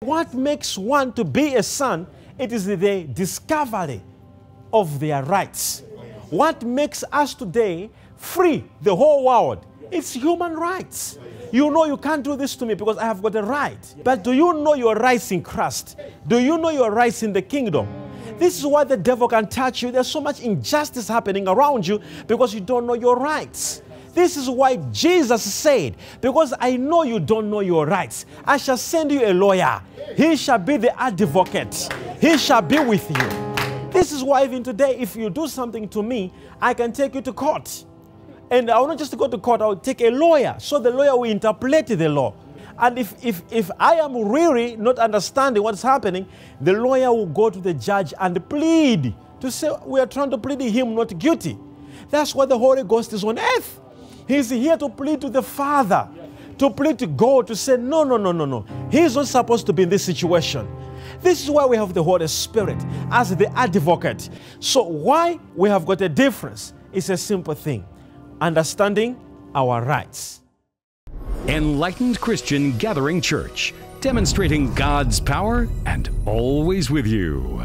What makes one to be a son? It is the discovery of their rights. What makes us today free the whole world? It's human rights. You know you can't do this to me because I have got a right. But do you know your rights in Christ? Do you know your rights in the kingdom? This is why the devil can touch you. There's so much injustice happening around you because you don't know your rights. This is why Jesus said, Because I know you don't know your rights, I shall send you a lawyer. He shall be the advocate, he shall be with you. This is why, even today, if you do something to me, I can take you to court. And I will not just go to court, I will take a lawyer. So the lawyer will interpret the law. And if, if, if I am really not understanding what's happening, the lawyer will go to the judge and plead to say, We are trying to plead him not guilty. That's why the Holy Ghost is on earth. He's here to plead to the Father, to plead to God, to say, No, no, no, no, no. He's not supposed to be in this situation. This is why we have the Holy Spirit as the advocate. So, why we have got a difference is a simple thing understanding our rights. Enlightened Christian Gathering Church, demonstrating God's power and always with you.